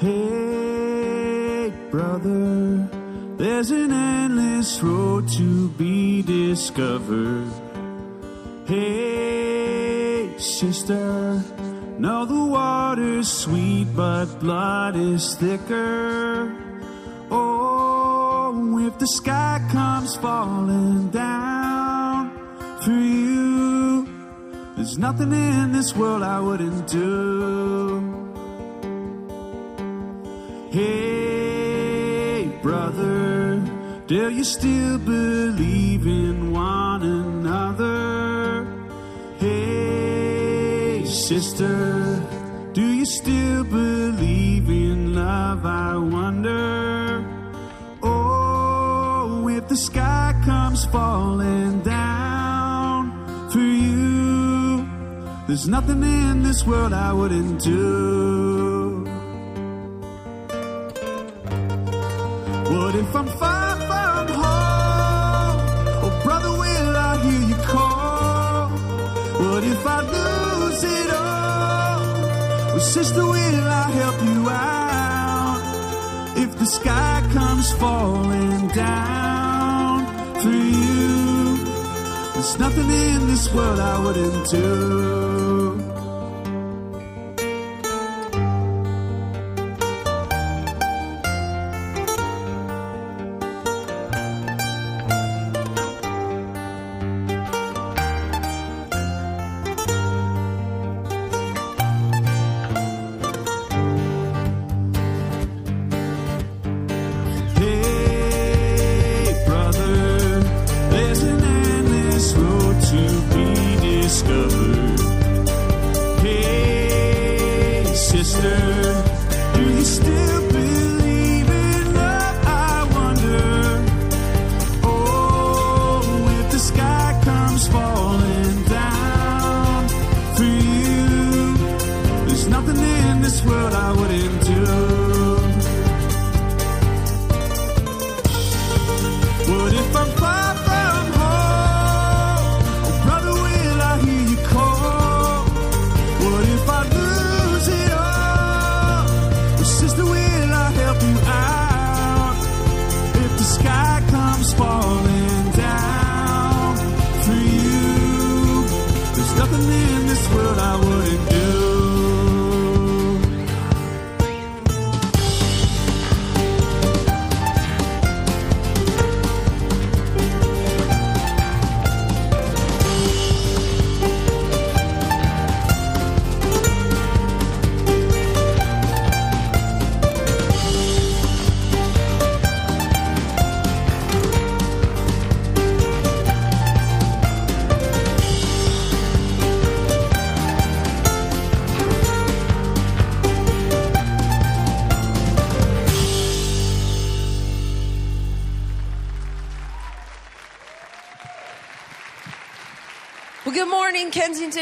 Hey, brother, there's an endless road to be discovered. Hey, sister, know the water's sweet, but blood is thicker. Oh, if the sky comes falling down for you, there's nothing in this world I wouldn't do. Hey, brother, do you still believe in one another? Hey, sister, do you still believe in love? I wonder. Oh, if the sky comes falling down for you, there's nothing in this world I wouldn't do. Sister, will I help you out? If the sky comes falling down for you, there's nothing in this world I wouldn't do.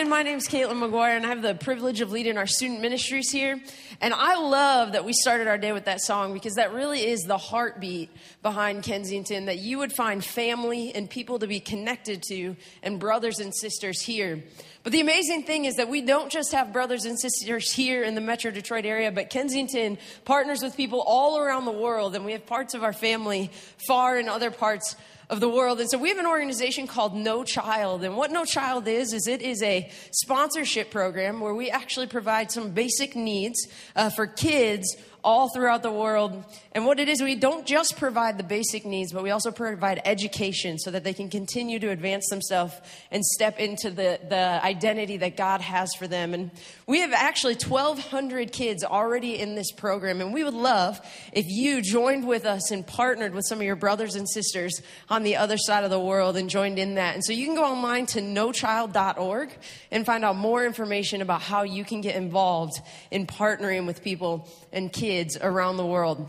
My name is Caitlin McGuire, and I have the privilege of leading our student ministries here. And I love that we started our day with that song because that really is the heartbeat behind Kensington that you would find family and people to be connected to and brothers and sisters here. But the amazing thing is that we don't just have brothers and sisters here in the Metro Detroit area, but Kensington partners with people all around the world, and we have parts of our family far in other parts of the world. And so we have an organization called No Child. And what No Child is, is it is a sponsorship program where we actually provide some basic needs uh, for kids all throughout the world. And what it is, we don't just provide the basic needs, but we also provide education so that they can continue to advance themselves and step into the, the identity that God has for them. And we have actually 1,200 kids already in this program. And we would love if you joined with us and partnered with some of your brothers and sisters on the other side of the world and joined in that. And so you can go online to nochild.org and find out more information about how you can get involved in partnering with people and kids around the world.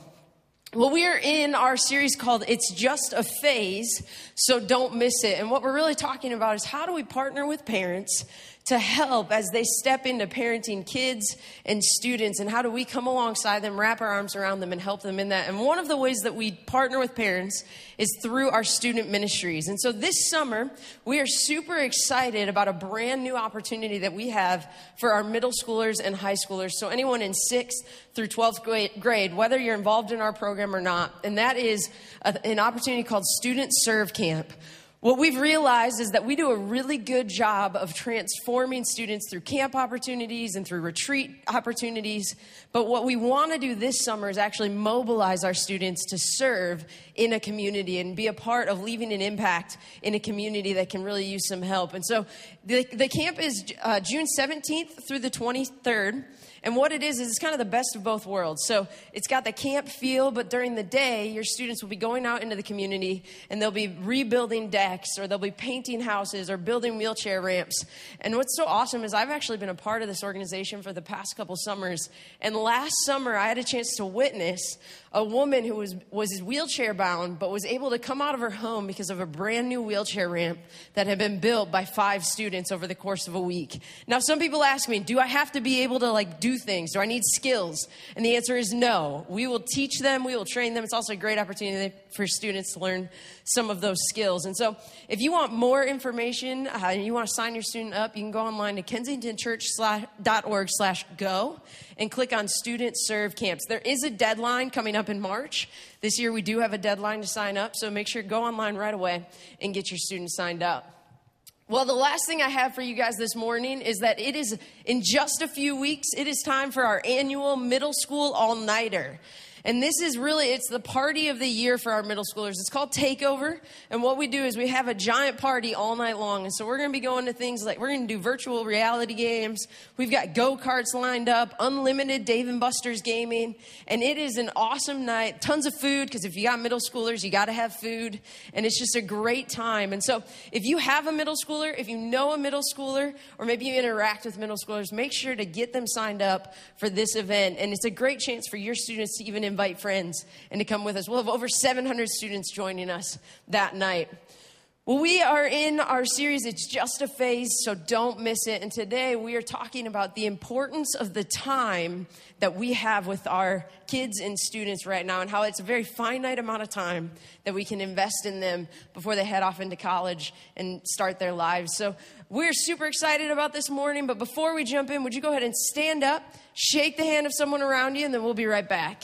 Well, we are in our series called It's Just a Phase, so don't miss it. And what we're really talking about is how do we partner with parents to help as they step into parenting kids and students and how do we come alongside them wrap our arms around them and help them in that? And one of the ways that we partner with parents is through our student ministries. And so this summer we are super excited about a brand new opportunity that we have for our middle schoolers and high schoolers. So anyone in 6th through 12th grade whether you're involved in our program or not and that is an opportunity called student serve camp what we've realized is that we do a really good job of transforming students through camp opportunities and through retreat opportunities. But what we want to do this summer is actually mobilize our students to serve in a community and be a part of leaving an impact in a community that can really use some help. And so the, the camp is uh, June 17th through the 23rd. And what it is, is it's kind of the best of both worlds. So it's got the camp feel, but during the day, your students will be going out into the community and they'll be rebuilding decks or they'll be painting houses or building wheelchair ramps. And what's so awesome is I've actually been a part of this organization for the past couple summers. And last summer, I had a chance to witness a woman who was, was wheelchair bound, but was able to come out of her home because of a brand new wheelchair ramp that had been built by five students over the course of a week. Now, some people ask me, do I have to be able to like do things? Do I need skills? And the answer is no. We will teach them, we will train them. It's also a great opportunity for students to learn some of those skills. And so, if you want more information uh, and you want to sign your student up, you can go online to kensingtonchurch.org slash go and click on Student Serve Camps. There is a deadline coming up in March. This year we do have a deadline to sign up, so make sure go online right away and get your students signed up. Well, the last thing I have for you guys this morning is that it is in just a few weeks, it is time for our annual middle school all nighter. And this is really, it's the party of the year for our middle schoolers. It's called Takeover. And what we do is we have a giant party all night long. And so we're going to be going to things like, we're going to do virtual reality games. We've got go-karts lined up, unlimited Dave and Buster's gaming. And it is an awesome night. Tons of food, because if you got middle schoolers, you got to have food. And it's just a great time. And so if you have a middle schooler, if you know a middle schooler, or maybe you interact with middle schoolers, make sure to get them signed up for this event. And it's a great chance for your students to even invite friends and to come with us. We'll have over 700 students joining us that night. Well, we are in our series, It's Just a Phase, so don't miss it. And today we are talking about the importance of the time that we have with our kids and students right now and how it's a very finite amount of time that we can invest in them before they head off into college and start their lives. So we're super excited about this morning, but before we jump in, would you go ahead and stand up, shake the hand of someone around you, and then we'll be right back.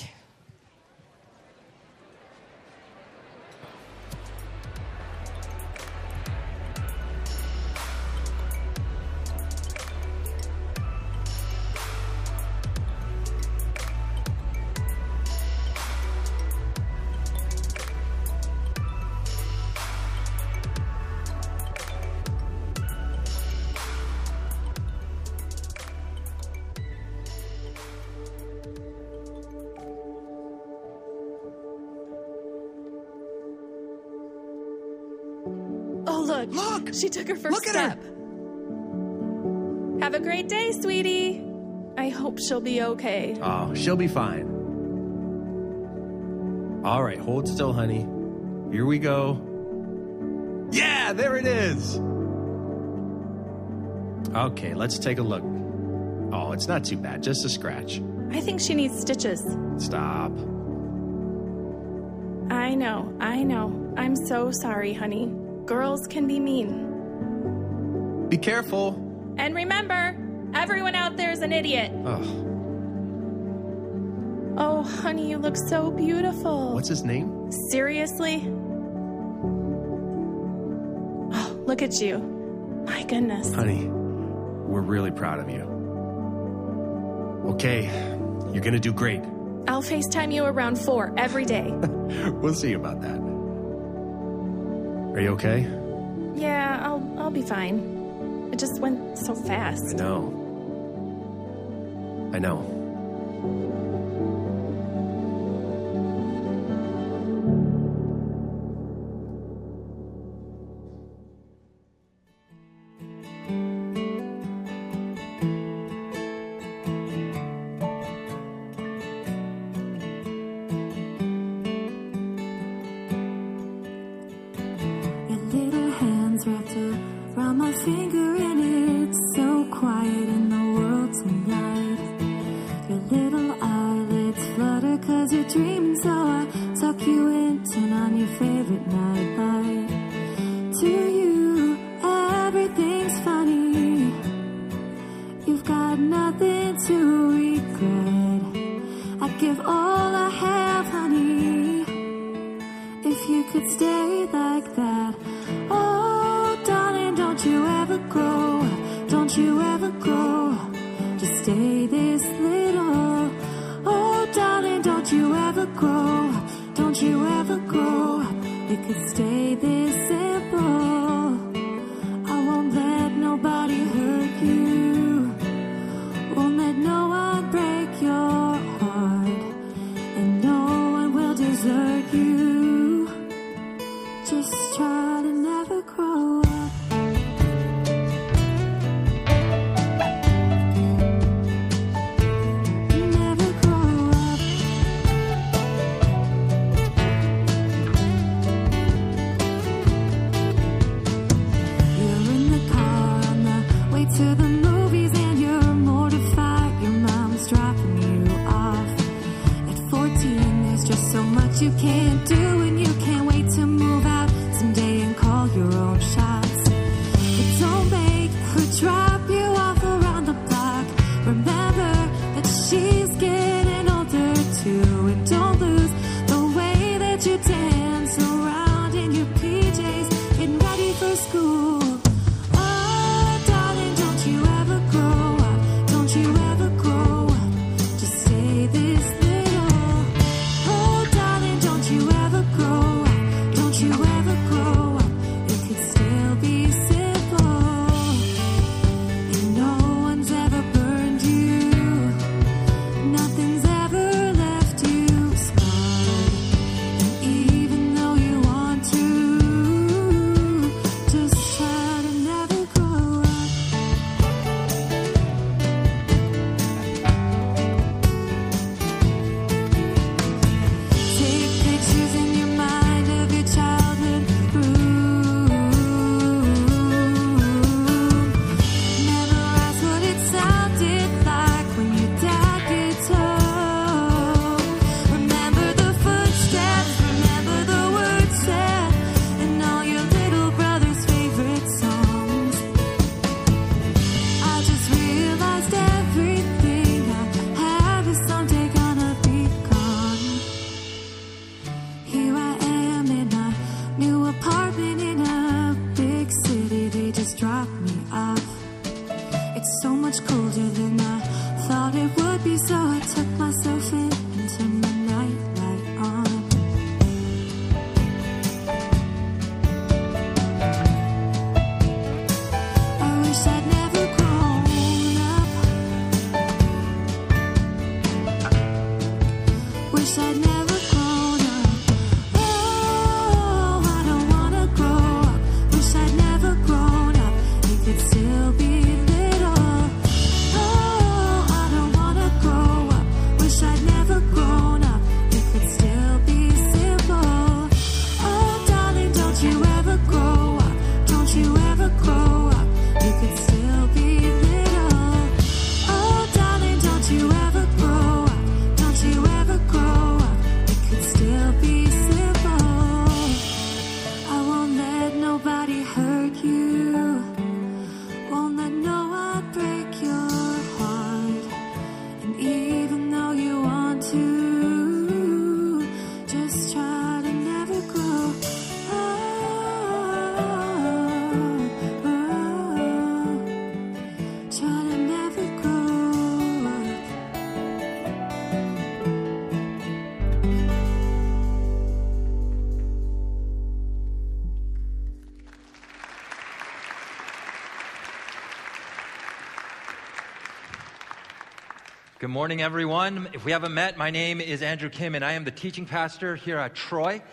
Look. She took her first Look at her. step. Have a great day, sweetie. I hope she'll be okay. Oh, she'll be fine. All right, hold still, honey. Here we go. Yeah, there it is. Okay, let's take a look. Oh, it's not too bad, just a scratch. I think she needs stitches. Stop. I know, I know. I'm so sorry, honey. Girls can be mean. Be careful. And remember, everyone out there is an idiot. Oh, Oh, honey, you look so beautiful. what's his name? Seriously? Oh, look at you. My goodness. Honey, we're really proud of you. Okay, you're gonna do great. I'll FaceTime you around four every day. We'll see about that. Are you okay? yeah, I'll I'll be fine. It just went so fast. I know. I know. who try. wish I'd never morning, everyone. If we haven't met, my name is Andrew Kim, and I am the teaching pastor here at Troy.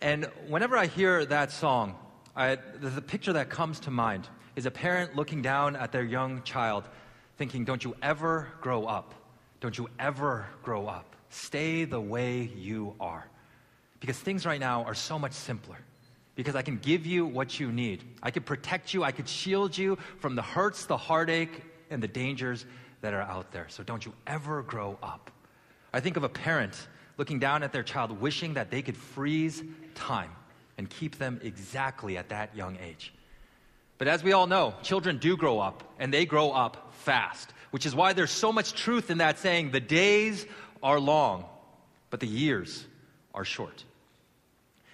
And whenever I hear that song, I, the picture that comes to mind is a parent looking down at their young child, thinking, Don't you ever grow up. Don't you ever grow up. Stay the way you are. Because things right now are so much simpler because I can give you what you need. I can protect you. I could shield you from the hurts, the heartache, and the dangers that are out there. So don't you ever grow up. I think of a parent looking down at their child, wishing that they could freeze time and keep them exactly at that young age. But as we all know, children do grow up, and they grow up fast, which is why there's so much truth in that saying the days are long, but the years are short.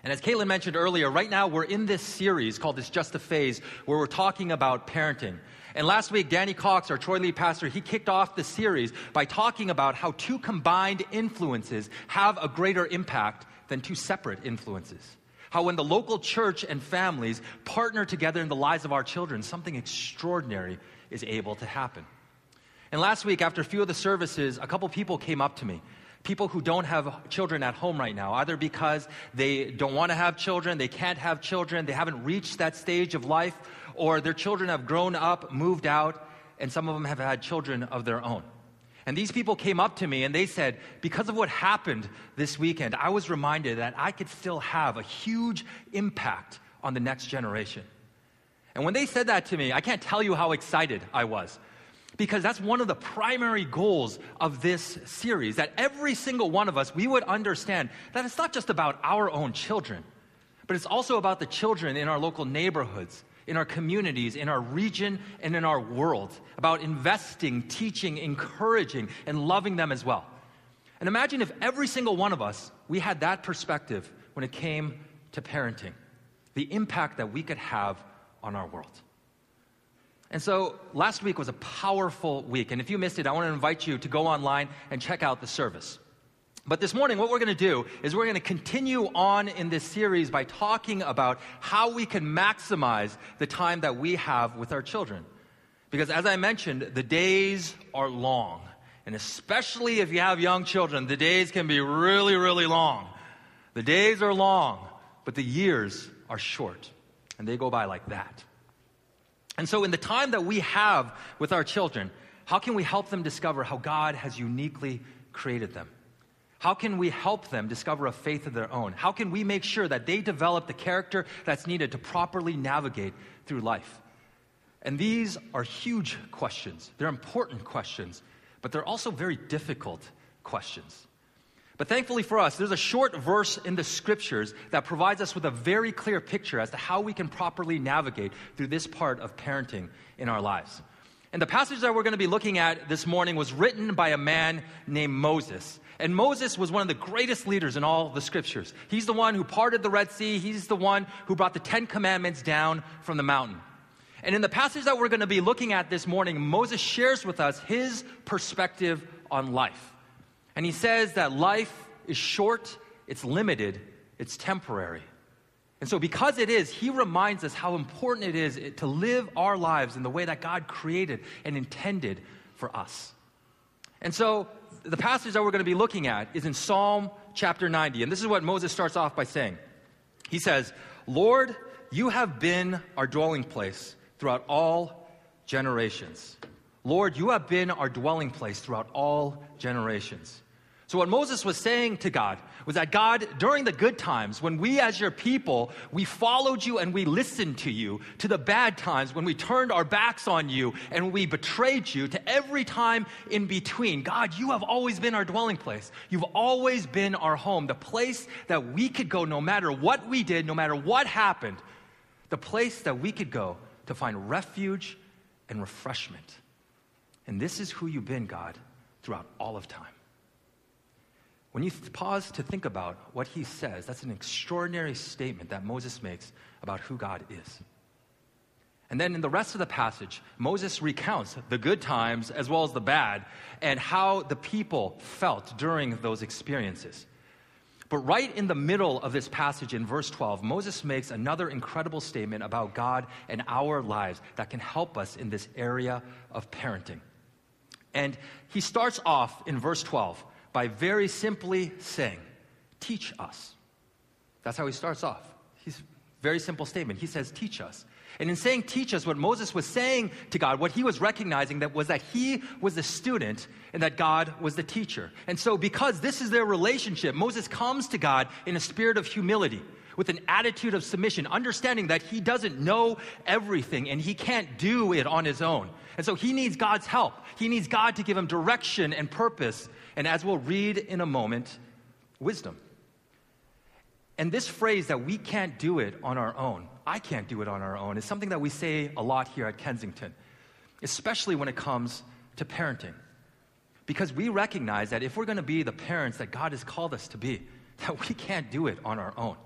And as Caitlin mentioned earlier, right now we're in this series called It's Just a Phase, where we're talking about parenting. And last week, Danny Cox, our Troy Lee pastor, he kicked off the series by talking about how two combined influences have a greater impact than two separate influences. How when the local church and families partner together in the lives of our children, something extraordinary is able to happen. And last week, after a few of the services, a couple people came up to me. People who don't have children at home right now, either because they don't want to have children, they can't have children, they haven't reached that stage of life, or their children have grown up, moved out, and some of them have had children of their own. And these people came up to me and they said, because of what happened this weekend, I was reminded that I could still have a huge impact on the next generation. And when they said that to me, I can't tell you how excited I was. Because that's one of the primary goals of this series that every single one of us, we would understand that it's not just about our own children, but it's also about the children in our local neighborhoods, in our communities, in our region, and in our world, about investing, teaching, encouraging, and loving them as well. And imagine if every single one of us, we had that perspective when it came to parenting, the impact that we could have on our world. And so last week was a powerful week. And if you missed it, I want to invite you to go online and check out the service. But this morning, what we're going to do is we're going to continue on in this series by talking about how we can maximize the time that we have with our children. Because as I mentioned, the days are long. And especially if you have young children, the days can be really, really long. The days are long, but the years are short. And they go by like that. And so, in the time that we have with our children, how can we help them discover how God has uniquely created them? How can we help them discover a faith of their own? How can we make sure that they develop the character that's needed to properly navigate through life? And these are huge questions. They're important questions, but they're also very difficult questions. But thankfully for us, there's a short verse in the scriptures that provides us with a very clear picture as to how we can properly navigate through this part of parenting in our lives. And the passage that we're going to be looking at this morning was written by a man named Moses. And Moses was one of the greatest leaders in all the scriptures. He's the one who parted the Red Sea, he's the one who brought the Ten Commandments down from the mountain. And in the passage that we're going to be looking at this morning, Moses shares with us his perspective on life. And he says that life is short, it's limited, it's temporary. And so, because it is, he reminds us how important it is to live our lives in the way that God created and intended for us. And so, the passage that we're going to be looking at is in Psalm chapter 90. And this is what Moses starts off by saying He says, Lord, you have been our dwelling place throughout all generations. Lord, you have been our dwelling place throughout all generations. So, what Moses was saying to God was that God, during the good times, when we as your people, we followed you and we listened to you, to the bad times, when we turned our backs on you and we betrayed you, to every time in between, God, you have always been our dwelling place. You've always been our home, the place that we could go no matter what we did, no matter what happened, the place that we could go to find refuge and refreshment. And this is who you've been, God, throughout all of time. When you pause to think about what he says, that's an extraordinary statement that Moses makes about who God is. And then in the rest of the passage, Moses recounts the good times as well as the bad and how the people felt during those experiences. But right in the middle of this passage in verse 12, Moses makes another incredible statement about God and our lives that can help us in this area of parenting. And he starts off in verse 12 by very simply saying, Teach us. That's how he starts off. He's very simple statement. He says, Teach us. And in saying teach us, what Moses was saying to God, what he was recognizing that was that he was the student and that God was the teacher. And so because this is their relationship, Moses comes to God in a spirit of humility with an attitude of submission, understanding that he doesn't know everything and he can't do it on his own. And so he needs God's help. He needs God to give him direction and purpose. And as we'll read in a moment, wisdom. And this phrase that we can't do it on our own, I can't do it on our own, is something that we say a lot here at Kensington, especially when it comes to parenting. Because we recognize that if we're going to be the parents that God has called us to be, that we can't do it on our own.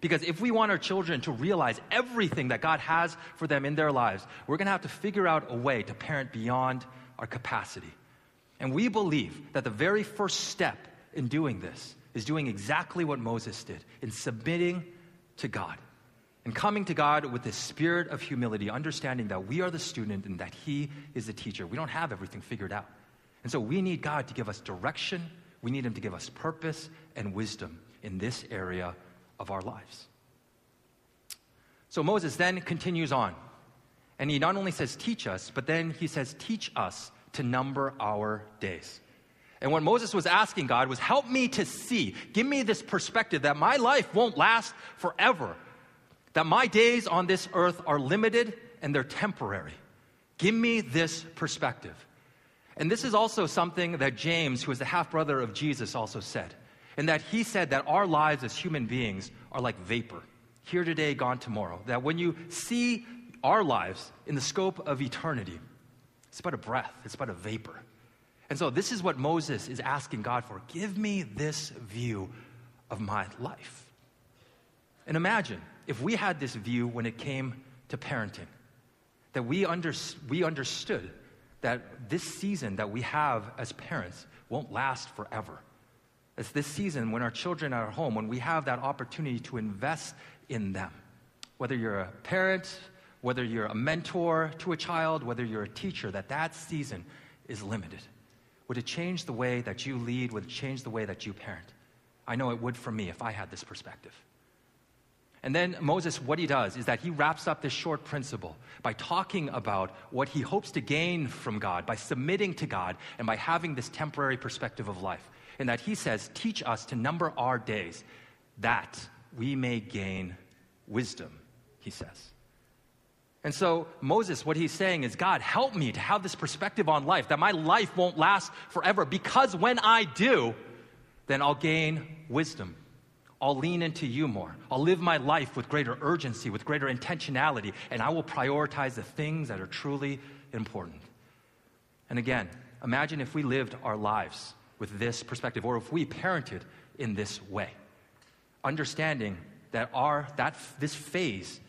Because if we want our children to realize everything that God has for them in their lives, we're going to have to figure out a way to parent beyond our capacity. And we believe that the very first step in doing this is doing exactly what Moses did in submitting to God and coming to God with this spirit of humility, understanding that we are the student and that He is the teacher. We don't have everything figured out. And so we need God to give us direction, we need Him to give us purpose and wisdom in this area of our lives. So Moses then continues on, and he not only says, Teach us, but then he says, Teach us to number our days. And what Moses was asking God was, Help me to see, give me this perspective that my life won't last forever, that my days on this earth are limited and they're temporary. Give me this perspective. And this is also something that James, who is the half brother of Jesus, also said. And that he said that our lives as human beings are like vapor, here today, gone tomorrow. That when you see our lives in the scope of eternity, it's but a breath, it's but a vapor. And so, this is what Moses is asking God for. Give me this view of my life. And imagine if we had this view when it came to parenting, that we, under, we understood that this season that we have as parents won't last forever. It's this season when our children are at home, when we have that opportunity to invest in them. Whether you're a parent, whether you're a mentor to a child, whether you're a teacher, that that season is limited. Would it change the way that you lead? Would it change the way that you parent? I know it would for me if I had this perspective. And then Moses, what he does is that he wraps up this short principle by talking about what he hopes to gain from God, by submitting to God, and by having this temporary perspective of life. And that he says, Teach us to number our days, that we may gain wisdom, he says. And so, Moses, what he's saying is, God, help me to have this perspective on life, that my life won't last forever, because when I do, then I'll gain wisdom. I'll lean into you more. I'll live my life with greater urgency, with greater intentionality, and I will prioritize the things that are truly important. And again, imagine if we lived our lives with this perspective, or if we parented in this way, understanding that our, that, this phase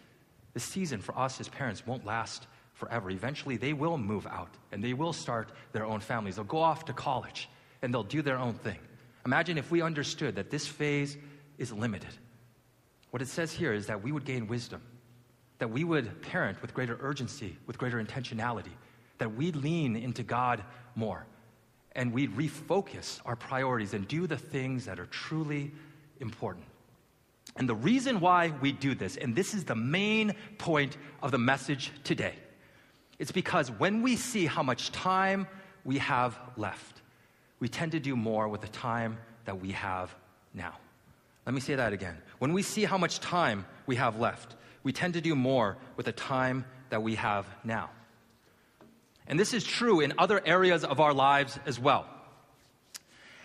this season for us as parents won't last forever. Eventually, they will move out and they will start their own families. They'll go off to college and they'll do their own thing. Imagine if we understood that this phase is limited. What it says here is that we would gain wisdom, that we would parent with greater urgency, with greater intentionality, that we'd lean into God more, and we'd refocus our priorities and do the things that are truly important. And the reason why we do this, and this is the main point of the message today, it's because when we see how much time we have left, we tend to do more with the time that we have now. Let me say that again. When we see how much time we have left, we tend to do more with the time that we have now. And this is true in other areas of our lives as well.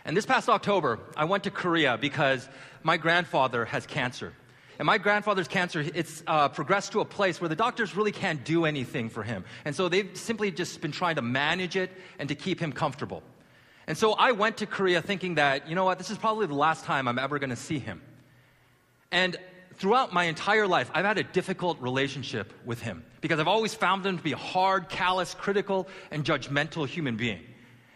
And this past October, I went to Korea because my grandfather has cancer. And my grandfather's cancer, it's uh, progressed to a place where the doctors really can't do anything for him. And so they've simply just been trying to manage it and to keep him comfortable. And so I went to Korea thinking that, you know what, this is probably the last time I'm ever going to see him. And throughout my entire life, I've had a difficult relationship with him because I've always found him to be a hard, callous, critical, and judgmental human being.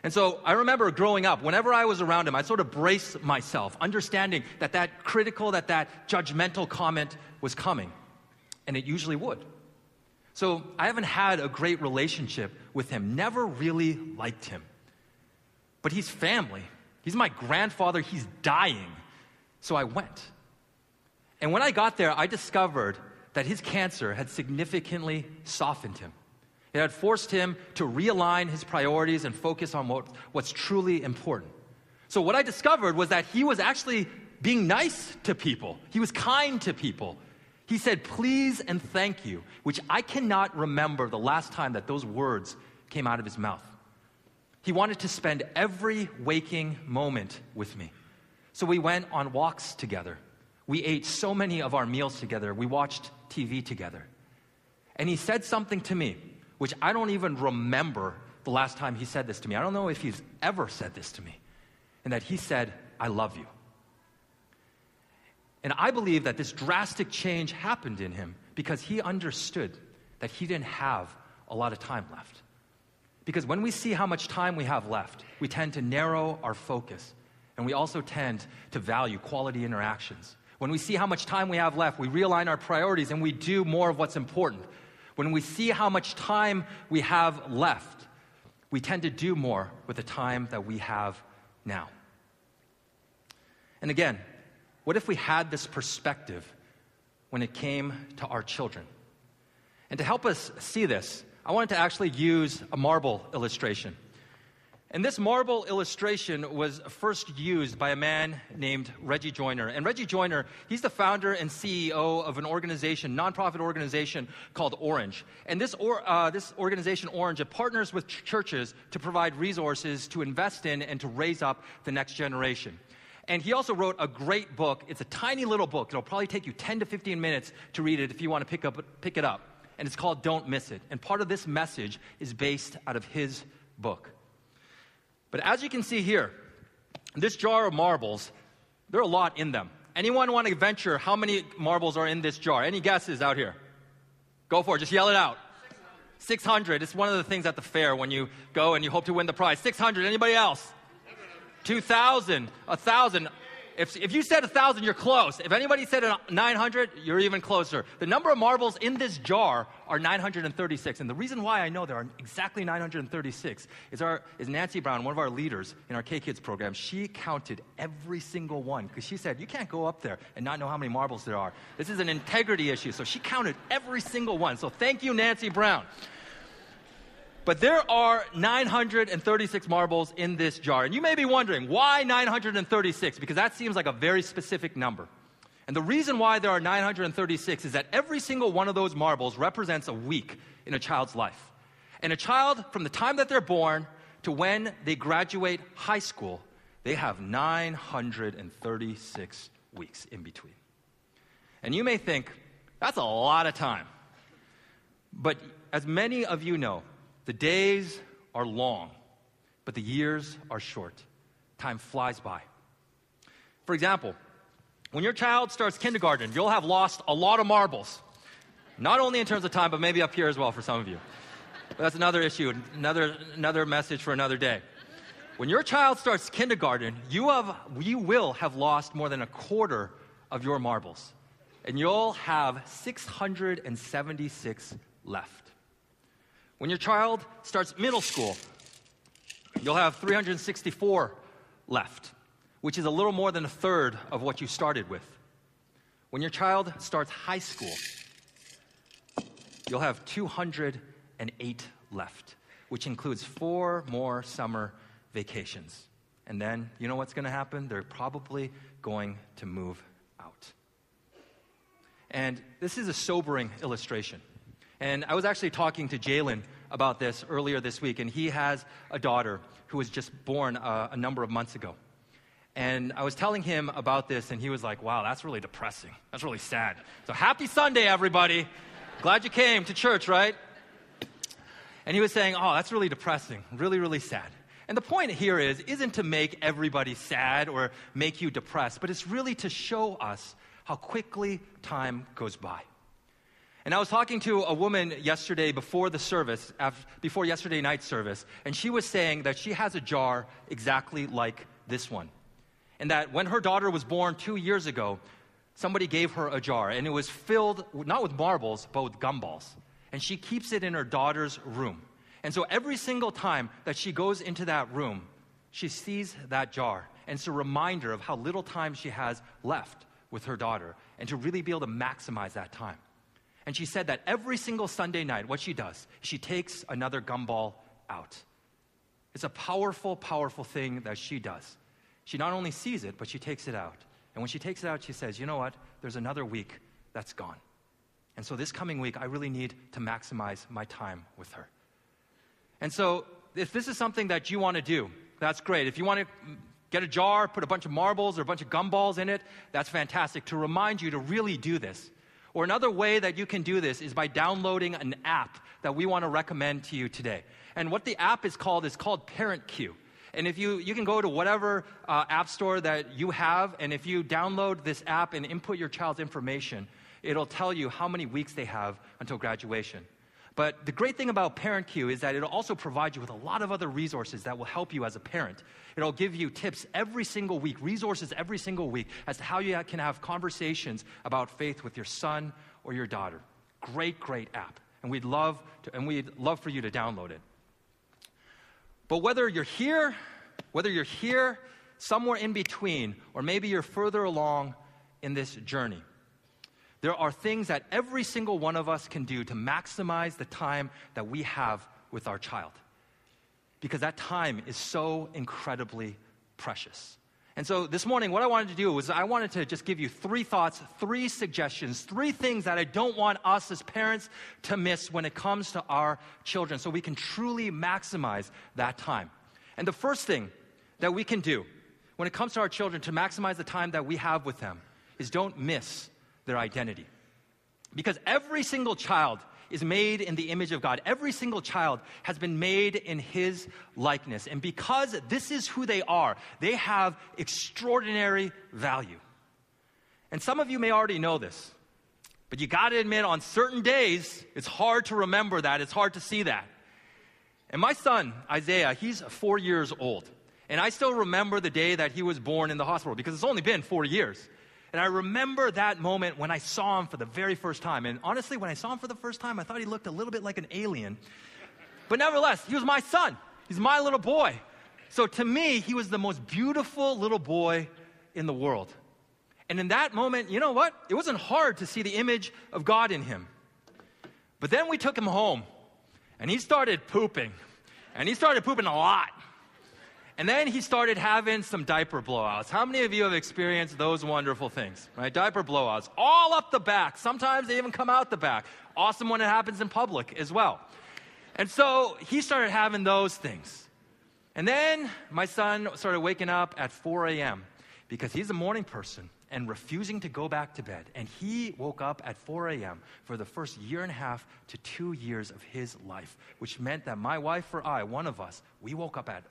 And so I remember growing up, whenever I was around him, I'd sort of brace myself, understanding that that critical, that that judgmental comment was coming. And it usually would. So I haven't had a great relationship with him, never really liked him. But he's family. He's my grandfather. He's dying. So I went. And when I got there, I discovered that his cancer had significantly softened him. It had forced him to realign his priorities and focus on what, what's truly important. So, what I discovered was that he was actually being nice to people. He was kind to people. He said, please and thank you, which I cannot remember the last time that those words came out of his mouth. He wanted to spend every waking moment with me. So we went on walks together. We ate so many of our meals together. We watched TV together. And he said something to me, which I don't even remember the last time he said this to me. I don't know if he's ever said this to me. And that he said, I love you. And I believe that this drastic change happened in him because he understood that he didn't have a lot of time left. Because when we see how much time we have left, we tend to narrow our focus and we also tend to value quality interactions. When we see how much time we have left, we realign our priorities and we do more of what's important. When we see how much time we have left, we tend to do more with the time that we have now. And again, what if we had this perspective when it came to our children? And to help us see this, I wanted to actually use a marble illustration. And this marble illustration was first used by a man named Reggie Joiner. And Reggie Joiner, he's the founder and CEO of an organization, nonprofit organization called Orange. And this, or, uh, this organization, Orange, it partners with ch- churches to provide resources to invest in and to raise up the next generation. And he also wrote a great book. It's a tiny little book. It'll probably take you 10 to 15 minutes to read it if you want to pick, up, pick it up. And it's called Don't Miss It. And part of this message is based out of his book. But as you can see here, this jar of marbles, there are a lot in them. Anyone want to venture how many marbles are in this jar? Any guesses out here? Go for it. Just yell it out. 600. It's one of the things at the fair when you go and you hope to win the prize. 600. Anybody else? 2,000. 1,000. If, if you said 1,000, you're close. If anybody said 900, you're even closer. The number of marbles in this jar are 936. And the reason why I know there are exactly 936 is, our, is Nancy Brown, one of our leaders in our K-Kids program. She counted every single one because she said, you can't go up there and not know how many marbles there are. This is an integrity issue. So she counted every single one. So thank you, Nancy Brown. But there are 936 marbles in this jar. And you may be wondering, why 936? Because that seems like a very specific number. And the reason why there are 936 is that every single one of those marbles represents a week in a child's life. And a child, from the time that they're born to when they graduate high school, they have 936 weeks in between. And you may think, that's a lot of time. But as many of you know, the days are long, but the years are short. Time flies by. For example, when your child starts kindergarten, you'll have lost a lot of marbles. Not only in terms of time, but maybe up here as well for some of you. But that's another issue, another, another message for another day. When your child starts kindergarten, you, have, you will have lost more than a quarter of your marbles. And you'll have 676 left. When your child starts middle school, you'll have 364 left, which is a little more than a third of what you started with. When your child starts high school, you'll have 208 left, which includes four more summer vacations. And then, you know what's going to happen? They're probably going to move out. And this is a sobering illustration. And I was actually talking to Jalen about this earlier this week, and he has a daughter who was just born uh, a number of months ago. And I was telling him about this, and he was like, wow, that's really depressing. That's really sad. So happy Sunday, everybody. Glad you came to church, right? And he was saying, oh, that's really depressing, really, really sad. And the point here is, isn't to make everybody sad or make you depressed, but it's really to show us how quickly time goes by. And I was talking to a woman yesterday before the service, before yesterday night's service, and she was saying that she has a jar exactly like this one. And that when her daughter was born two years ago, somebody gave her a jar, and it was filled not with marbles, but with gumballs. And she keeps it in her daughter's room. And so every single time that she goes into that room, she sees that jar. And it's a reminder of how little time she has left with her daughter, and to really be able to maximize that time. And she said that every single Sunday night, what she does, she takes another gumball out. It's a powerful, powerful thing that she does. She not only sees it, but she takes it out. And when she takes it out, she says, You know what? There's another week that's gone. And so this coming week, I really need to maximize my time with her. And so, if this is something that you want to do, that's great. If you want to get a jar, put a bunch of marbles or a bunch of gumballs in it, that's fantastic to remind you to really do this. Or another way that you can do this is by downloading an app that we want to recommend to you today. And what the app is called is called Parent Cue. And if you, you can go to whatever uh, app store that you have, and if you download this app and input your child's information, it'll tell you how many weeks they have until graduation. But the great thing about Parent Cue is that it'll also provide you with a lot of other resources that will help you as a parent. It'll give you tips every single week, resources every single week as to how you can have conversations about faith with your son or your daughter. Great, great app. And we'd love to, and we'd love for you to download it. But whether you're here, whether you're here, somewhere in between, or maybe you're further along in this journey, there are things that every single one of us can do to maximize the time that we have with our child. Because that time is so incredibly precious. And so this morning, what I wanted to do was I wanted to just give you three thoughts, three suggestions, three things that I don't want us as parents to miss when it comes to our children so we can truly maximize that time. And the first thing that we can do when it comes to our children to maximize the time that we have with them is don't miss their identity. Because every single child is made in the image of God. Every single child has been made in His likeness. And because this is who they are, they have extraordinary value. And some of you may already know this, but you got to admit, on certain days, it's hard to remember that. It's hard to see that. And my son, Isaiah, he's four years old. And I still remember the day that he was born in the hospital because it's only been four years. And I remember that moment when I saw him for the very first time. And honestly, when I saw him for the first time, I thought he looked a little bit like an alien. But nevertheless, he was my son. He's my little boy. So to me, he was the most beautiful little boy in the world. And in that moment, you know what? It wasn't hard to see the image of God in him. But then we took him home, and he started pooping. And he started pooping a lot. And then he started having some diaper blowouts. How many of you have experienced those wonderful things, right? Diaper blowouts, all up the back. Sometimes they even come out the back. Awesome when it happens in public as well. And so he started having those things. And then my son started waking up at 4 a.m. because he's a morning person and refusing to go back to bed. And he woke up at 4 a.m. for the first year and a half to two years of his life, which meant that my wife or I, one of us, we woke up at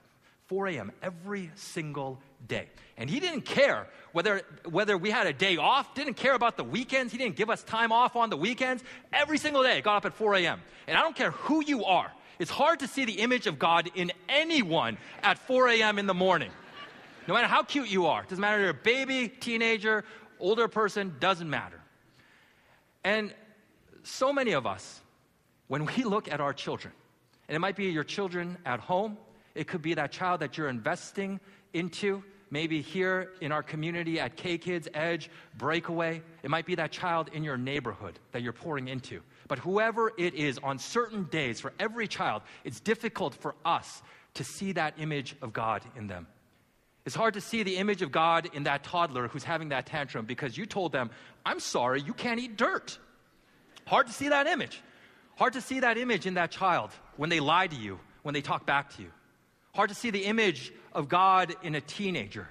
4 a.m. every single day. And he didn't care whether, whether we had a day off, didn't care about the weekends. He didn't give us time off on the weekends. Every single day, got up at 4 a.m. And I don't care who you are, it's hard to see the image of God in anyone at 4 a.m. in the morning. No matter how cute you are, doesn't matter if you're a baby, teenager, older person, doesn't matter. And so many of us, when we look at our children, and it might be your children at home, it could be that child that you're investing into, maybe here in our community at K Kids, Edge, Breakaway. It might be that child in your neighborhood that you're pouring into. But whoever it is, on certain days, for every child, it's difficult for us to see that image of God in them. It's hard to see the image of God in that toddler who's having that tantrum because you told them, I'm sorry, you can't eat dirt. Hard to see that image. Hard to see that image in that child when they lie to you, when they talk back to you. Hard to see the image of God in a teenager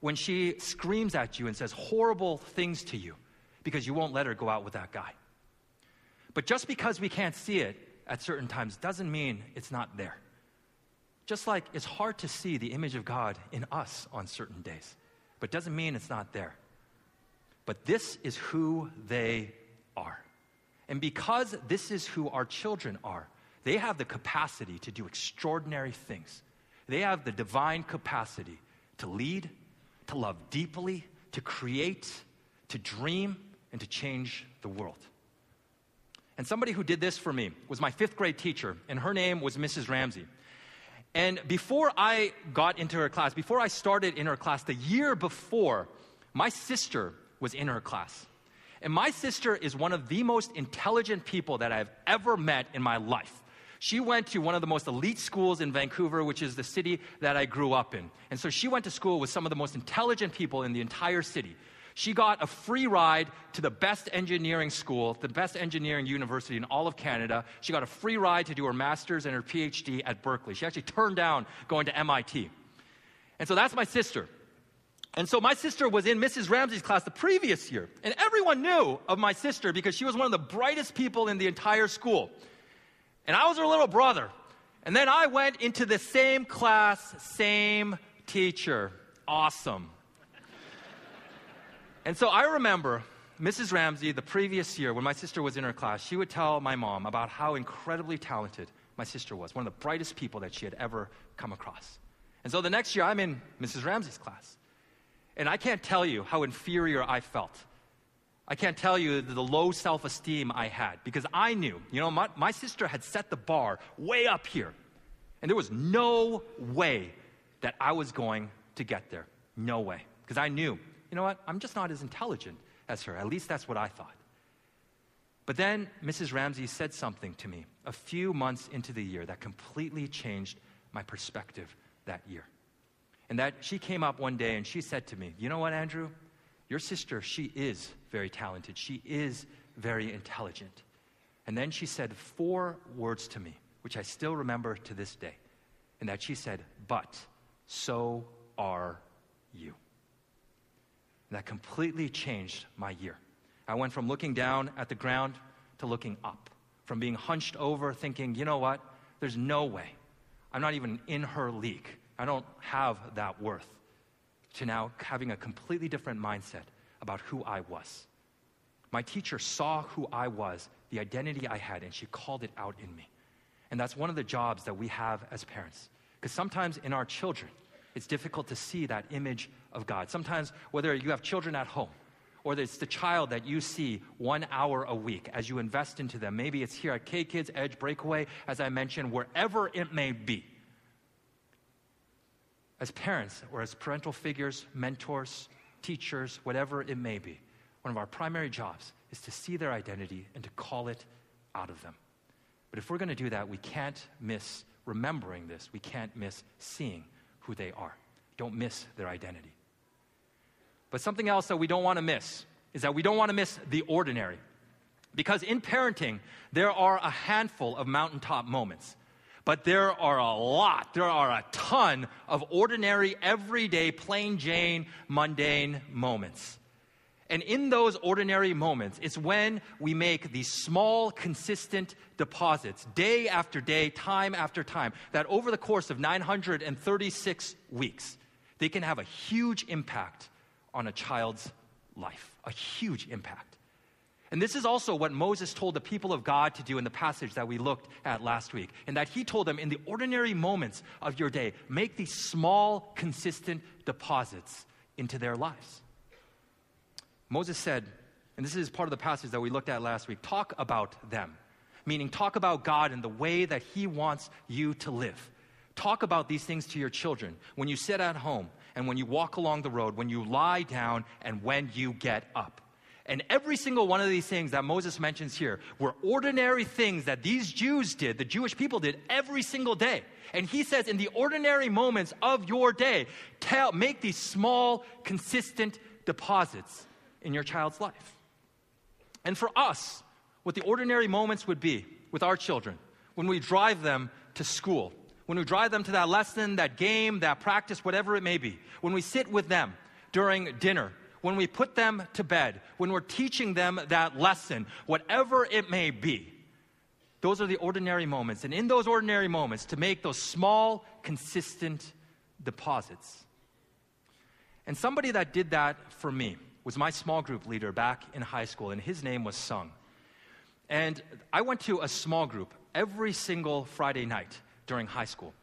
when she screams at you and says horrible things to you because you won't let her go out with that guy. But just because we can't see it at certain times doesn't mean it's not there. Just like it's hard to see the image of God in us on certain days, but doesn't mean it's not there. But this is who they are. And because this is who our children are, they have the capacity to do extraordinary things. They have the divine capacity to lead, to love deeply, to create, to dream, and to change the world. And somebody who did this for me was my fifth grade teacher, and her name was Mrs. Ramsey. And before I got into her class, before I started in her class, the year before, my sister was in her class. And my sister is one of the most intelligent people that I've ever met in my life. She went to one of the most elite schools in Vancouver, which is the city that I grew up in. And so she went to school with some of the most intelligent people in the entire city. She got a free ride to the best engineering school, the best engineering university in all of Canada. She got a free ride to do her master's and her PhD at Berkeley. She actually turned down going to MIT. And so that's my sister. And so my sister was in Mrs. Ramsey's class the previous year. And everyone knew of my sister because she was one of the brightest people in the entire school. And I was her little brother. And then I went into the same class, same teacher. Awesome. and so I remember Mrs. Ramsey the previous year when my sister was in her class, she would tell my mom about how incredibly talented my sister was, one of the brightest people that she had ever come across. And so the next year I'm in Mrs. Ramsey's class. And I can't tell you how inferior I felt. I can't tell you the low self esteem I had because I knew, you know, my, my sister had set the bar way up here. And there was no way that I was going to get there. No way. Because I knew, you know what, I'm just not as intelligent as her. At least that's what I thought. But then Mrs. Ramsey said something to me a few months into the year that completely changed my perspective that year. And that she came up one day and she said to me, You know what, Andrew? Your sister, she is very talented. She is very intelligent. And then she said four words to me, which I still remember to this day. And that she said, But so are you. And that completely changed my year. I went from looking down at the ground to looking up, from being hunched over, thinking, you know what? There's no way. I'm not even in her league. I don't have that worth, to now having a completely different mindset about who I was. My teacher saw who I was, the identity I had, and she called it out in me. And that's one of the jobs that we have as parents. Because sometimes in our children, it's difficult to see that image of God. Sometimes, whether you have children at home, or it's the child that you see one hour a week as you invest into them. Maybe it's here at K Kids Edge Breakaway, as I mentioned, wherever it may be as parents or as parental figures, mentors, teachers, whatever it may be, one of our primary jobs is to see their identity and to call it out of them. But if we're going to do that, we can't miss remembering this. We can't miss seeing who they are. Don't miss their identity. But something else that we don't want to miss is that we don't want to miss the ordinary. Because in parenting, there are a handful of mountaintop moments. But there are a lot, there are a ton of ordinary, everyday, plain Jane, mundane moments. And in those ordinary moments, it's when we make these small, consistent deposits, day after day, time after time, that over the course of 936 weeks, they can have a huge impact on a child's life. A huge impact. And this is also what Moses told the people of God to do in the passage that we looked at last week. And that he told them in the ordinary moments of your day, make these small, consistent deposits into their lives. Moses said, and this is part of the passage that we looked at last week talk about them, meaning talk about God and the way that he wants you to live. Talk about these things to your children when you sit at home and when you walk along the road, when you lie down and when you get up. And every single one of these things that Moses mentions here were ordinary things that these Jews did, the Jewish people did every single day. And he says, in the ordinary moments of your day, tell, make these small, consistent deposits in your child's life. And for us, what the ordinary moments would be with our children when we drive them to school, when we drive them to that lesson, that game, that practice, whatever it may be, when we sit with them during dinner, when we put them to bed, when we're teaching them that lesson, whatever it may be. Those are the ordinary moments. And in those ordinary moments, to make those small, consistent deposits. And somebody that did that for me was my small group leader back in high school, and his name was Sung. And I went to a small group every single Friday night during high school.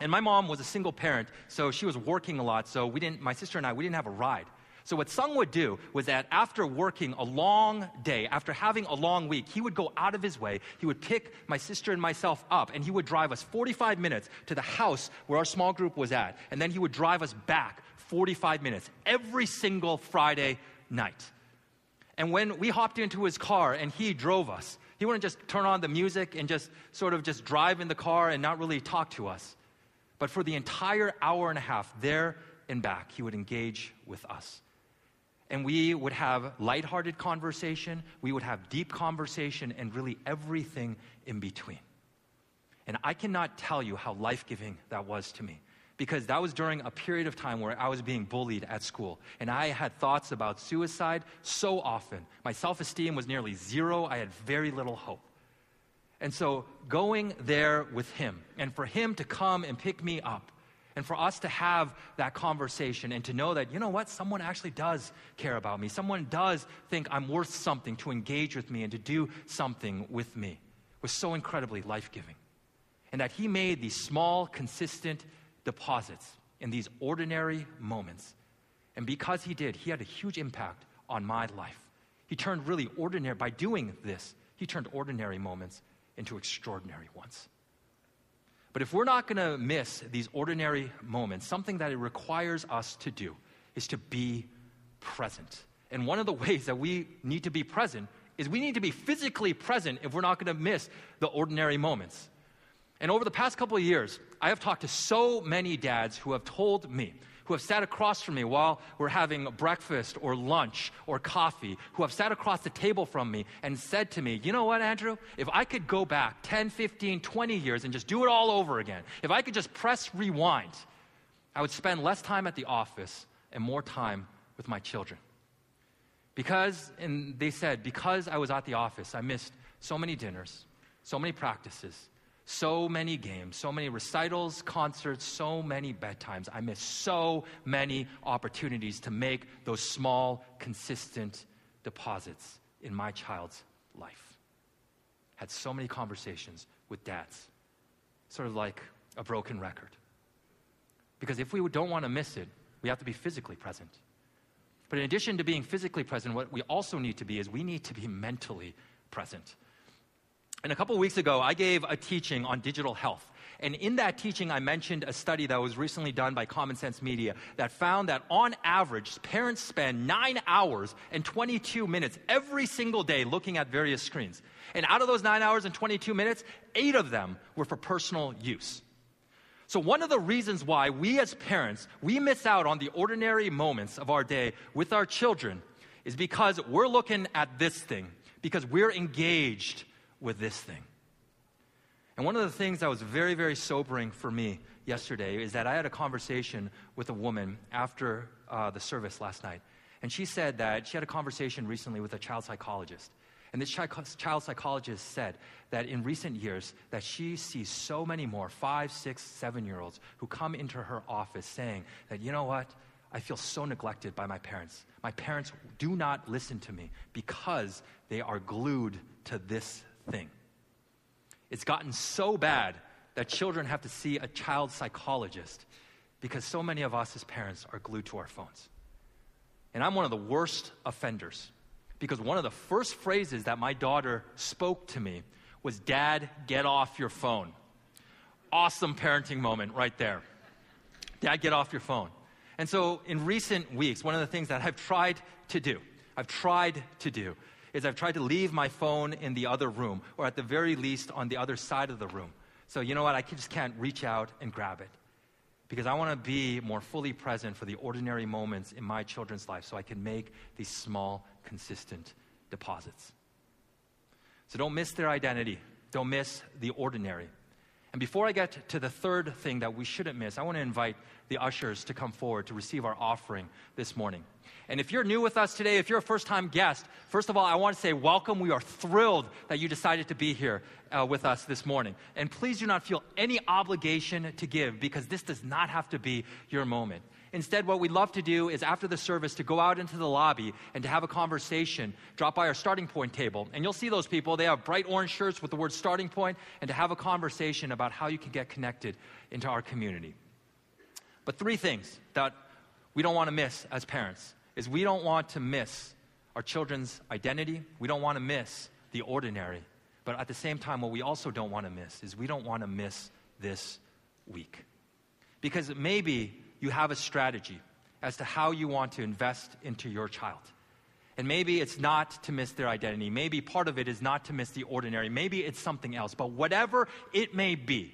And my mom was a single parent, so she was working a lot, so we didn't, my sister and I, we didn't have a ride. So, what Sung would do was that after working a long day, after having a long week, he would go out of his way. He would pick my sister and myself up, and he would drive us 45 minutes to the house where our small group was at. And then he would drive us back 45 minutes every single Friday night. And when we hopped into his car and he drove us, he wouldn't just turn on the music and just sort of just drive in the car and not really talk to us. But for the entire hour and a half, there and back, he would engage with us. And we would have lighthearted conversation, we would have deep conversation, and really everything in between. And I cannot tell you how life giving that was to me because that was during a period of time where I was being bullied at school. And I had thoughts about suicide so often. My self esteem was nearly zero, I had very little hope. And so going there with him, and for him to come and pick me up, and for us to have that conversation and to know that, you know what, someone actually does care about me. Someone does think I'm worth something to engage with me and to do something with me was so incredibly life giving. And that he made these small, consistent deposits in these ordinary moments. And because he did, he had a huge impact on my life. He turned really ordinary, by doing this, he turned ordinary moments into extraordinary ones. But if we're not going to miss these ordinary moments, something that it requires us to do is to be present. And one of the ways that we need to be present is we need to be physically present if we're not going to miss the ordinary moments. And over the past couple of years, I have talked to so many dads who have told me, who have sat across from me while we're having breakfast or lunch or coffee, who have sat across the table from me and said to me, You know what, Andrew? If I could go back 10, 15, 20 years and just do it all over again, if I could just press rewind, I would spend less time at the office and more time with my children. Because, and they said, because I was at the office, I missed so many dinners, so many practices, so many games, so many recitals, concerts, so many bedtimes. I missed so many opportunities to make those small, consistent deposits in my child's life. Had so many conversations with dads, sort of like a broken record. Because if we don't want to miss it, we have to be physically present. But in addition to being physically present, what we also need to be is we need to be mentally present. And a couple weeks ago, I gave a teaching on digital health. And in that teaching, I mentioned a study that was recently done by Common Sense Media that found that on average, parents spend nine hours and 22 minutes every single day looking at various screens. And out of those nine hours and 22 minutes, eight of them were for personal use. So, one of the reasons why we as parents, we miss out on the ordinary moments of our day with our children is because we're looking at this thing, because we're engaged with this thing. And one of the things that was very, very sobering for me yesterday is that I had a conversation with a woman after uh, the service last night. And she said that she had a conversation recently with a child psychologist. And this child psychologist said that in recent years that she sees so many more five, six, seven year olds who come into her office saying that, you know what, I feel so neglected by my parents. My parents do not listen to me because they are glued to this thing. It's gotten so bad that children have to see a child psychologist because so many of us as parents are glued to our phones. And I'm one of the worst offenders because one of the first phrases that my daughter spoke to me was, Dad, get off your phone. Awesome parenting moment right there. Dad, get off your phone. And so in recent weeks, one of the things that I've tried to do, I've tried to do, is I've tried to leave my phone in the other room, or at the very least on the other side of the room. So, you know what? I just can't reach out and grab it. Because I want to be more fully present for the ordinary moments in my children's life so I can make these small, consistent deposits. So don't miss their identity. Don't miss the ordinary. And before I get to the third thing that we shouldn't miss, I want to invite the ushers to come forward to receive our offering this morning. And if you're new with us today, if you're a first time guest, first of all, I want to say welcome. We are thrilled that you decided to be here uh, with us this morning. And please do not feel any obligation to give because this does not have to be your moment. Instead, what we'd love to do is after the service to go out into the lobby and to have a conversation, drop by our starting point table. And you'll see those people. They have bright orange shirts with the word starting point, and to have a conversation about how you can get connected into our community. But three things that we don't want to miss as parents is we don't want to miss our children's identity. We don't want to miss the ordinary. But at the same time, what we also don't want to miss is we don't want to miss this week. Because maybe you have a strategy as to how you want to invest into your child. And maybe it's not to miss their identity. Maybe part of it is not to miss the ordinary. Maybe it's something else. But whatever it may be,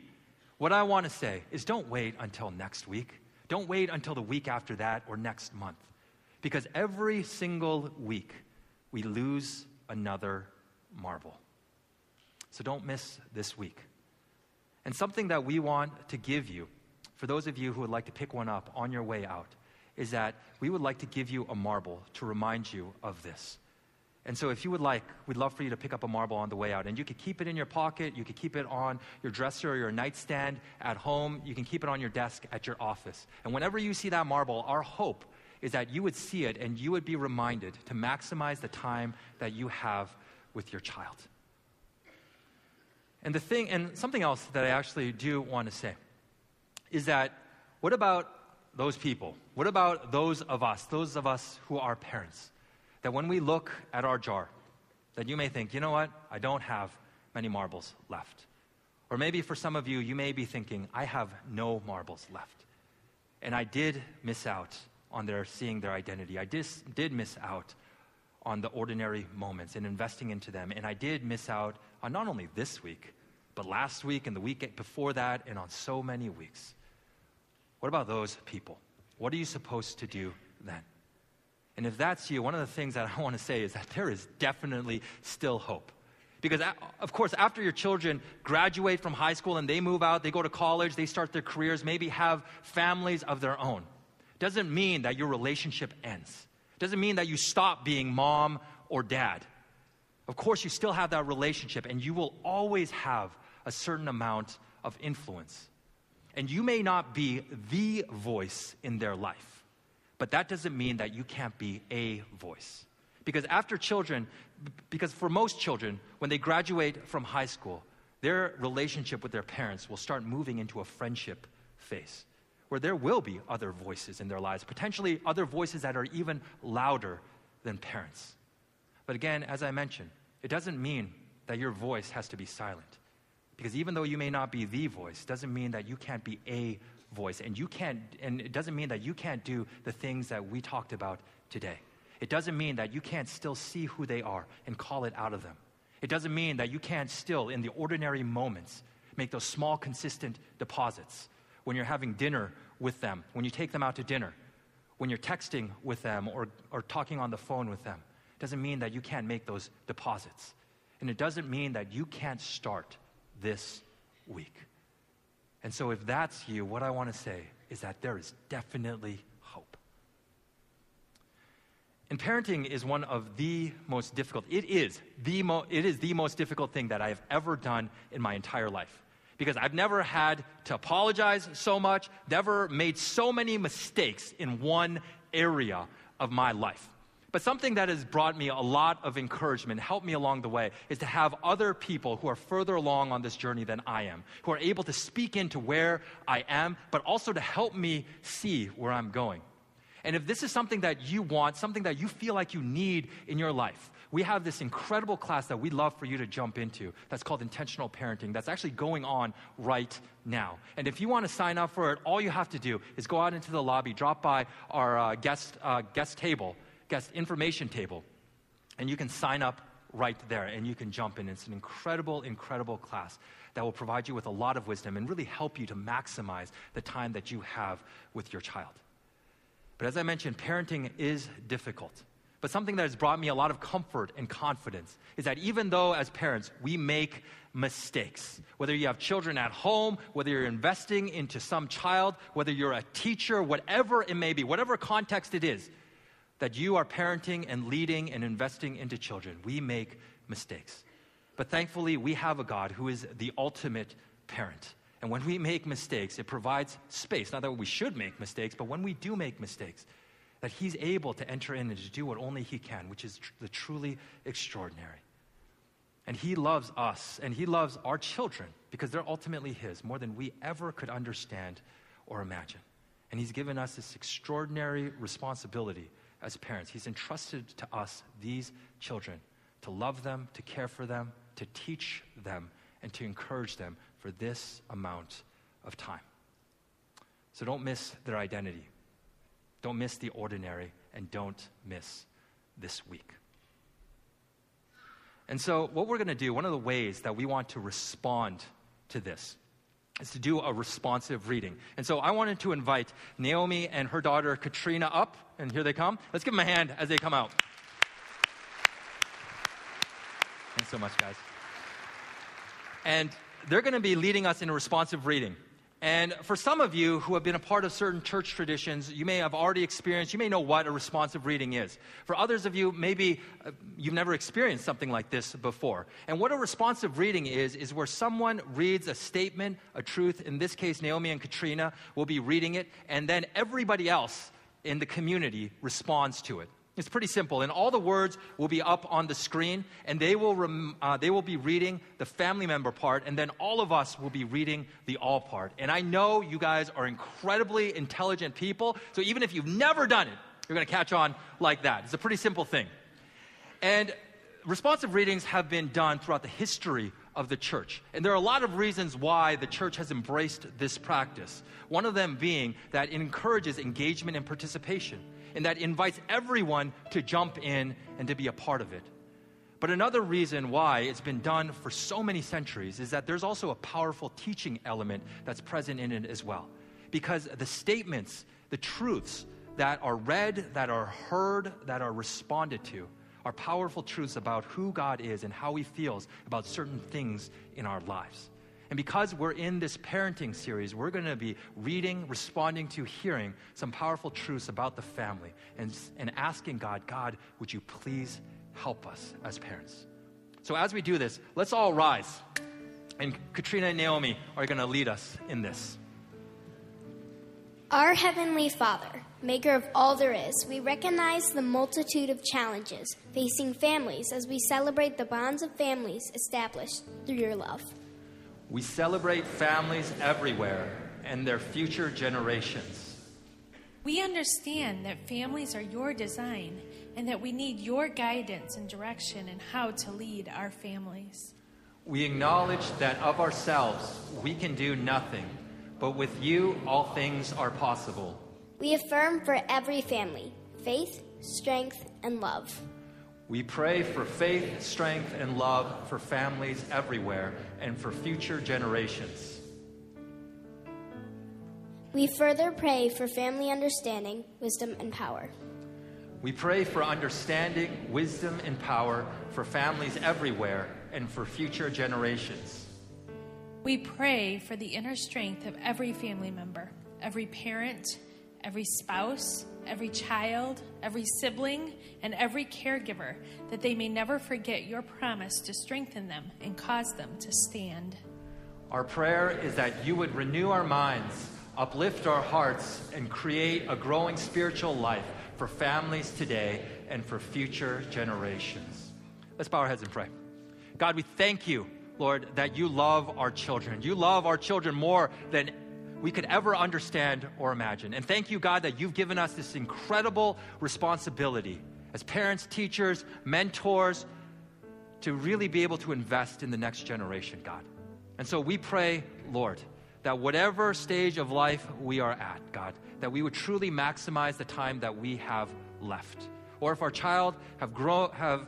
what I want to say is don't wait until next week. Don't wait until the week after that or next month. Because every single week, we lose another marvel. So don't miss this week. And something that we want to give you, for those of you who would like to pick one up on your way out, is that we would like to give you a marble to remind you of this. And so, if you would like, we'd love for you to pick up a marble on the way out. And you could keep it in your pocket, you could keep it on your dresser or your nightstand at home, you can keep it on your desk at your office. And whenever you see that marble, our hope is that you would see it and you would be reminded to maximize the time that you have with your child. And the thing, and something else that I actually do want to say is that what about those people? What about those of us, those of us who are parents? That when we look at our jar, that you may think, you know what, I don't have many marbles left. Or maybe for some of you, you may be thinking, I have no marbles left. And I did miss out on their seeing their identity. I did, did miss out on the ordinary moments and investing into them. And I did miss out on not only this week, but last week and the week before that, and on so many weeks. What about those people? What are you supposed to do then? And if that's you, one of the things that I want to say is that there is definitely still hope. Because, of course, after your children graduate from high school and they move out, they go to college, they start their careers, maybe have families of their own, doesn't mean that your relationship ends. Doesn't mean that you stop being mom or dad. Of course, you still have that relationship, and you will always have a certain amount of influence. And you may not be the voice in their life, but that doesn't mean that you can't be a voice. Because after children, because for most children, when they graduate from high school, their relationship with their parents will start moving into a friendship phase where there will be other voices in their lives, potentially other voices that are even louder than parents. But again, as I mentioned, it doesn't mean that your voice has to be silent. Because even though you may not be the voice, doesn't mean that you can't be a voice. And you can't and it doesn't mean that you can't do the things that we talked about today. It doesn't mean that you can't still see who they are and call it out of them. It doesn't mean that you can't still, in the ordinary moments, make those small, consistent deposits. When you're having dinner with them, when you take them out to dinner, when you're texting with them or, or talking on the phone with them. It doesn't mean that you can't make those deposits. And it doesn't mean that you can't start this week. And so, if that's you, what I want to say is that there is definitely hope. And parenting is one of the most difficult, it is the, mo- it is the most difficult thing that I have ever done in my entire life. Because I've never had to apologize so much, never made so many mistakes in one area of my life. But something that has brought me a lot of encouragement, helped me along the way, is to have other people who are further along on this journey than I am, who are able to speak into where I am, but also to help me see where I'm going. And if this is something that you want, something that you feel like you need in your life, we have this incredible class that we'd love for you to jump into that's called Intentional Parenting that's actually going on right now. And if you want to sign up for it, all you have to do is go out into the lobby, drop by our uh, guest, uh, guest table guest information table, and you can sign up right there and you can jump in. It's an incredible, incredible class that will provide you with a lot of wisdom and really help you to maximize the time that you have with your child. But as I mentioned, parenting is difficult. But something that has brought me a lot of comfort and confidence is that even though, as parents, we make mistakes, whether you have children at home, whether you're investing into some child, whether you're a teacher, whatever it may be, whatever context it is, that you are parenting and leading and investing into children. We make mistakes. But thankfully, we have a God who is the ultimate parent. And when we make mistakes, it provides space. Not that we should make mistakes, but when we do make mistakes, that He's able to enter in and to do what only He can, which is tr- the truly extraordinary. And He loves us and He loves our children because they're ultimately His more than we ever could understand or imagine. And He's given us this extraordinary responsibility as parents. He's entrusted to us these children to love them, to care for them, to teach them, and to encourage them for this amount of time. So don't miss their identity. Don't miss the ordinary, and don't miss this week. And so, what we're going to do, one of the ways that we want to respond to this is to do a responsive reading. And so, I wanted to invite Naomi and her daughter Katrina up, and here they come. Let's give them a hand as they come out. Thanks so much, guys. And they're going to be leading us in a responsive reading. And for some of you who have been a part of certain church traditions, you may have already experienced, you may know what a responsive reading is. For others of you, maybe uh, you've never experienced something like this before. And what a responsive reading is, is where someone reads a statement, a truth. In this case, Naomi and Katrina will be reading it, and then everybody else in the community responds to it. It's pretty simple, and all the words will be up on the screen, and they will, rem- uh, they will be reading the family member part, and then all of us will be reading the all part. And I know you guys are incredibly intelligent people, so even if you've never done it, you're going to catch on like that. It's a pretty simple thing. And responsive readings have been done throughout the history of the church. And there are a lot of reasons why the church has embraced this practice. One of them being that it encourages engagement and participation and that invites everyone to jump in and to be a part of it. But another reason why it's been done for so many centuries is that there's also a powerful teaching element that's present in it as well. Because the statements, the truths that are read, that are heard, that are responded to, are powerful truths about who God is and how He feels about certain things in our lives. And because we're in this parenting series, we're going to be reading, responding to, hearing some powerful truths about the family and, and asking God, God, would you please help us as parents? So as we do this, let's all rise. And Katrina and Naomi are going to lead us in this. Our Heavenly Father, maker of all there is, we recognize the multitude of challenges facing families as we celebrate the bonds of families established through your love. We celebrate families everywhere and their future generations. We understand that families are your design and that we need your guidance and direction in how to lead our families. We acknowledge that of ourselves we can do nothing, but with you all things are possible. We affirm for every family faith, strength, and love. We pray for faith, strength, and love for families everywhere and for future generations. We further pray for family understanding, wisdom, and power. We pray for understanding, wisdom, and power for families everywhere and for future generations. We pray for the inner strength of every family member, every parent, every spouse, every child, every sibling, and every caregiver, that they may never forget your promise to strengthen them and cause them to stand. Our prayer is that you would renew our minds, uplift our hearts, and create a growing spiritual life for families today and for future generations. Let's bow our heads and pray. God, we thank you, Lord, that you love our children. You love our children more than we could ever understand or imagine. And thank you, God, that you've given us this incredible responsibility as parents, teachers, mentors to really be able to invest in the next generation, God. And so we pray, Lord, that whatever stage of life we are at, God, that we would truly maximize the time that we have left. Or if our child have grown, have,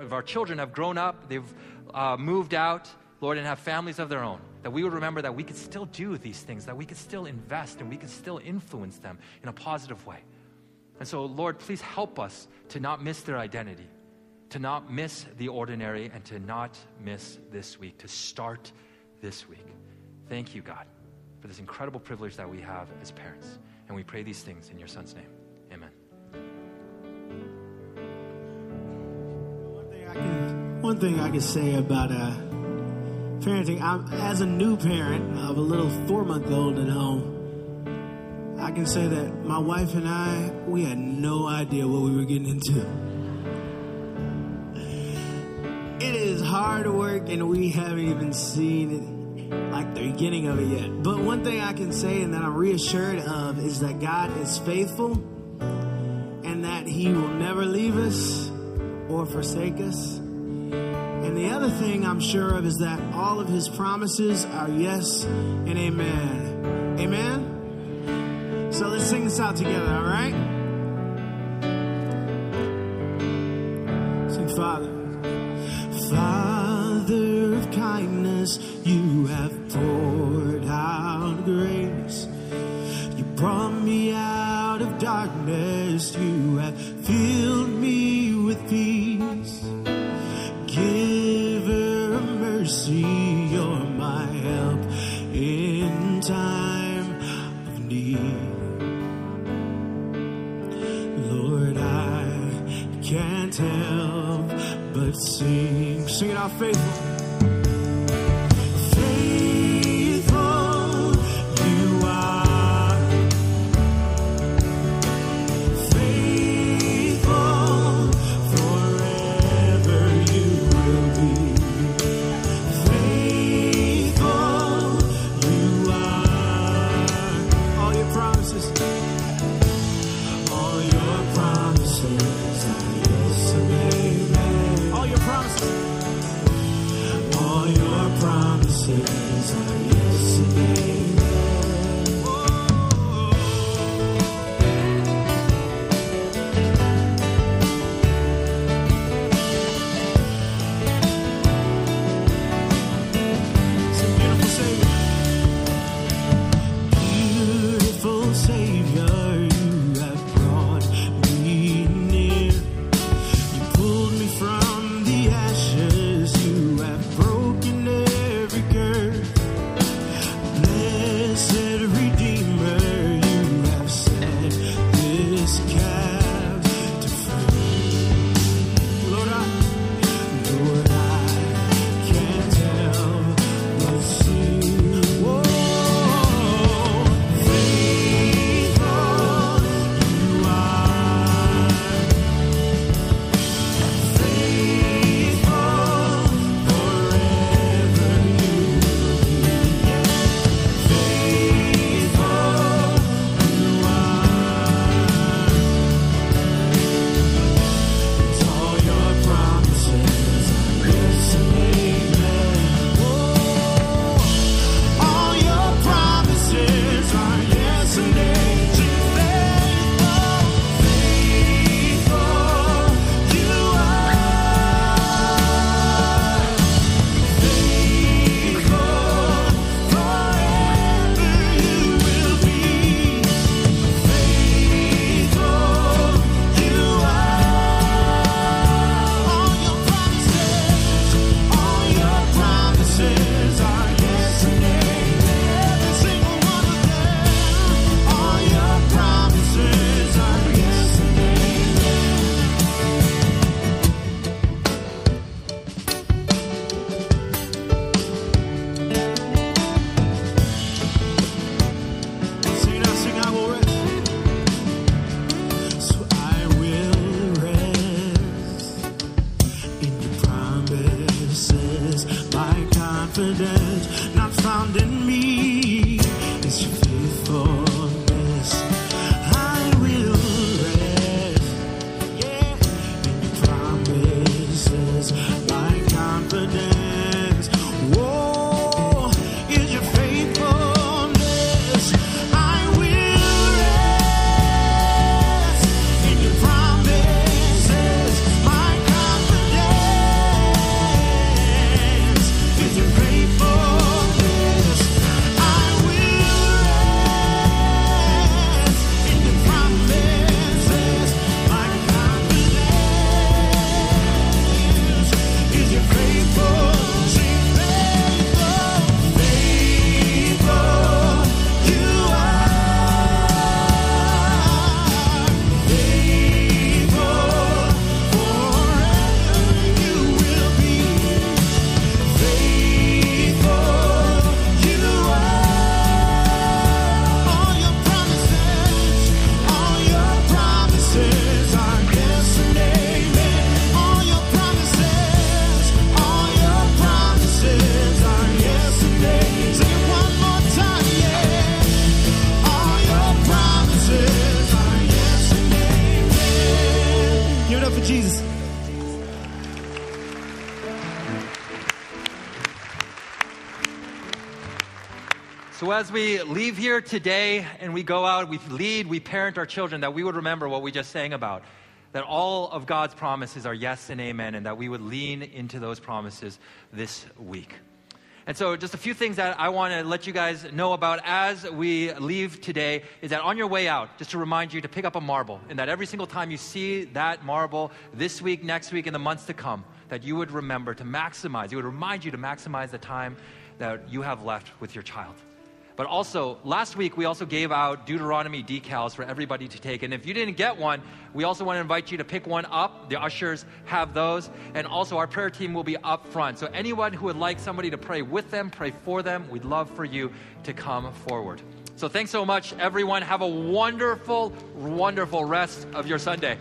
if our children have grown up, they've uh, moved out, Lord, and have families of their own, that we would remember that we could still do these things, that we could still invest and we could still influence them in a positive way. And so, Lord, please help us to not miss their identity, to not miss the ordinary, and to not miss this week, to start this week. Thank you, God, for this incredible privilege that we have as parents. And we pray these things in your Son's name. Amen. One thing I can, one thing I can say about uh, parenting, I'm, as a new parent of a little four month old at home, I can say that my wife and I, we had no idea what we were getting into. It is hard work, and we haven't even seen it like the beginning of it yet. But one thing I can say and that I'm reassured of is that God is faithful and that He will never leave us or forsake us. And the other thing I'm sure of is that all of his promises are yes and amen. Amen? So let's sing this out together, all right? Sing, Father. Father of kindness, you have poured out grace. as we leave here today and we go out, we lead, we parent our children, that we would remember what we just sang about. That all of God's promises are yes and amen, and that we would lean into those promises this week. And so, just a few things that I want to let you guys know about as we leave today is that on your way out, just to remind you to pick up a marble, and that every single time you see that marble this week, next week, in the months to come, that you would remember to maximize, it would remind you to maximize the time that you have left with your child. But also, last week we also gave out Deuteronomy decals for everybody to take. And if you didn't get one, we also want to invite you to pick one up. The ushers have those. And also, our prayer team will be up front. So, anyone who would like somebody to pray with them, pray for them, we'd love for you to come forward. So, thanks so much, everyone. Have a wonderful, wonderful rest of your Sunday.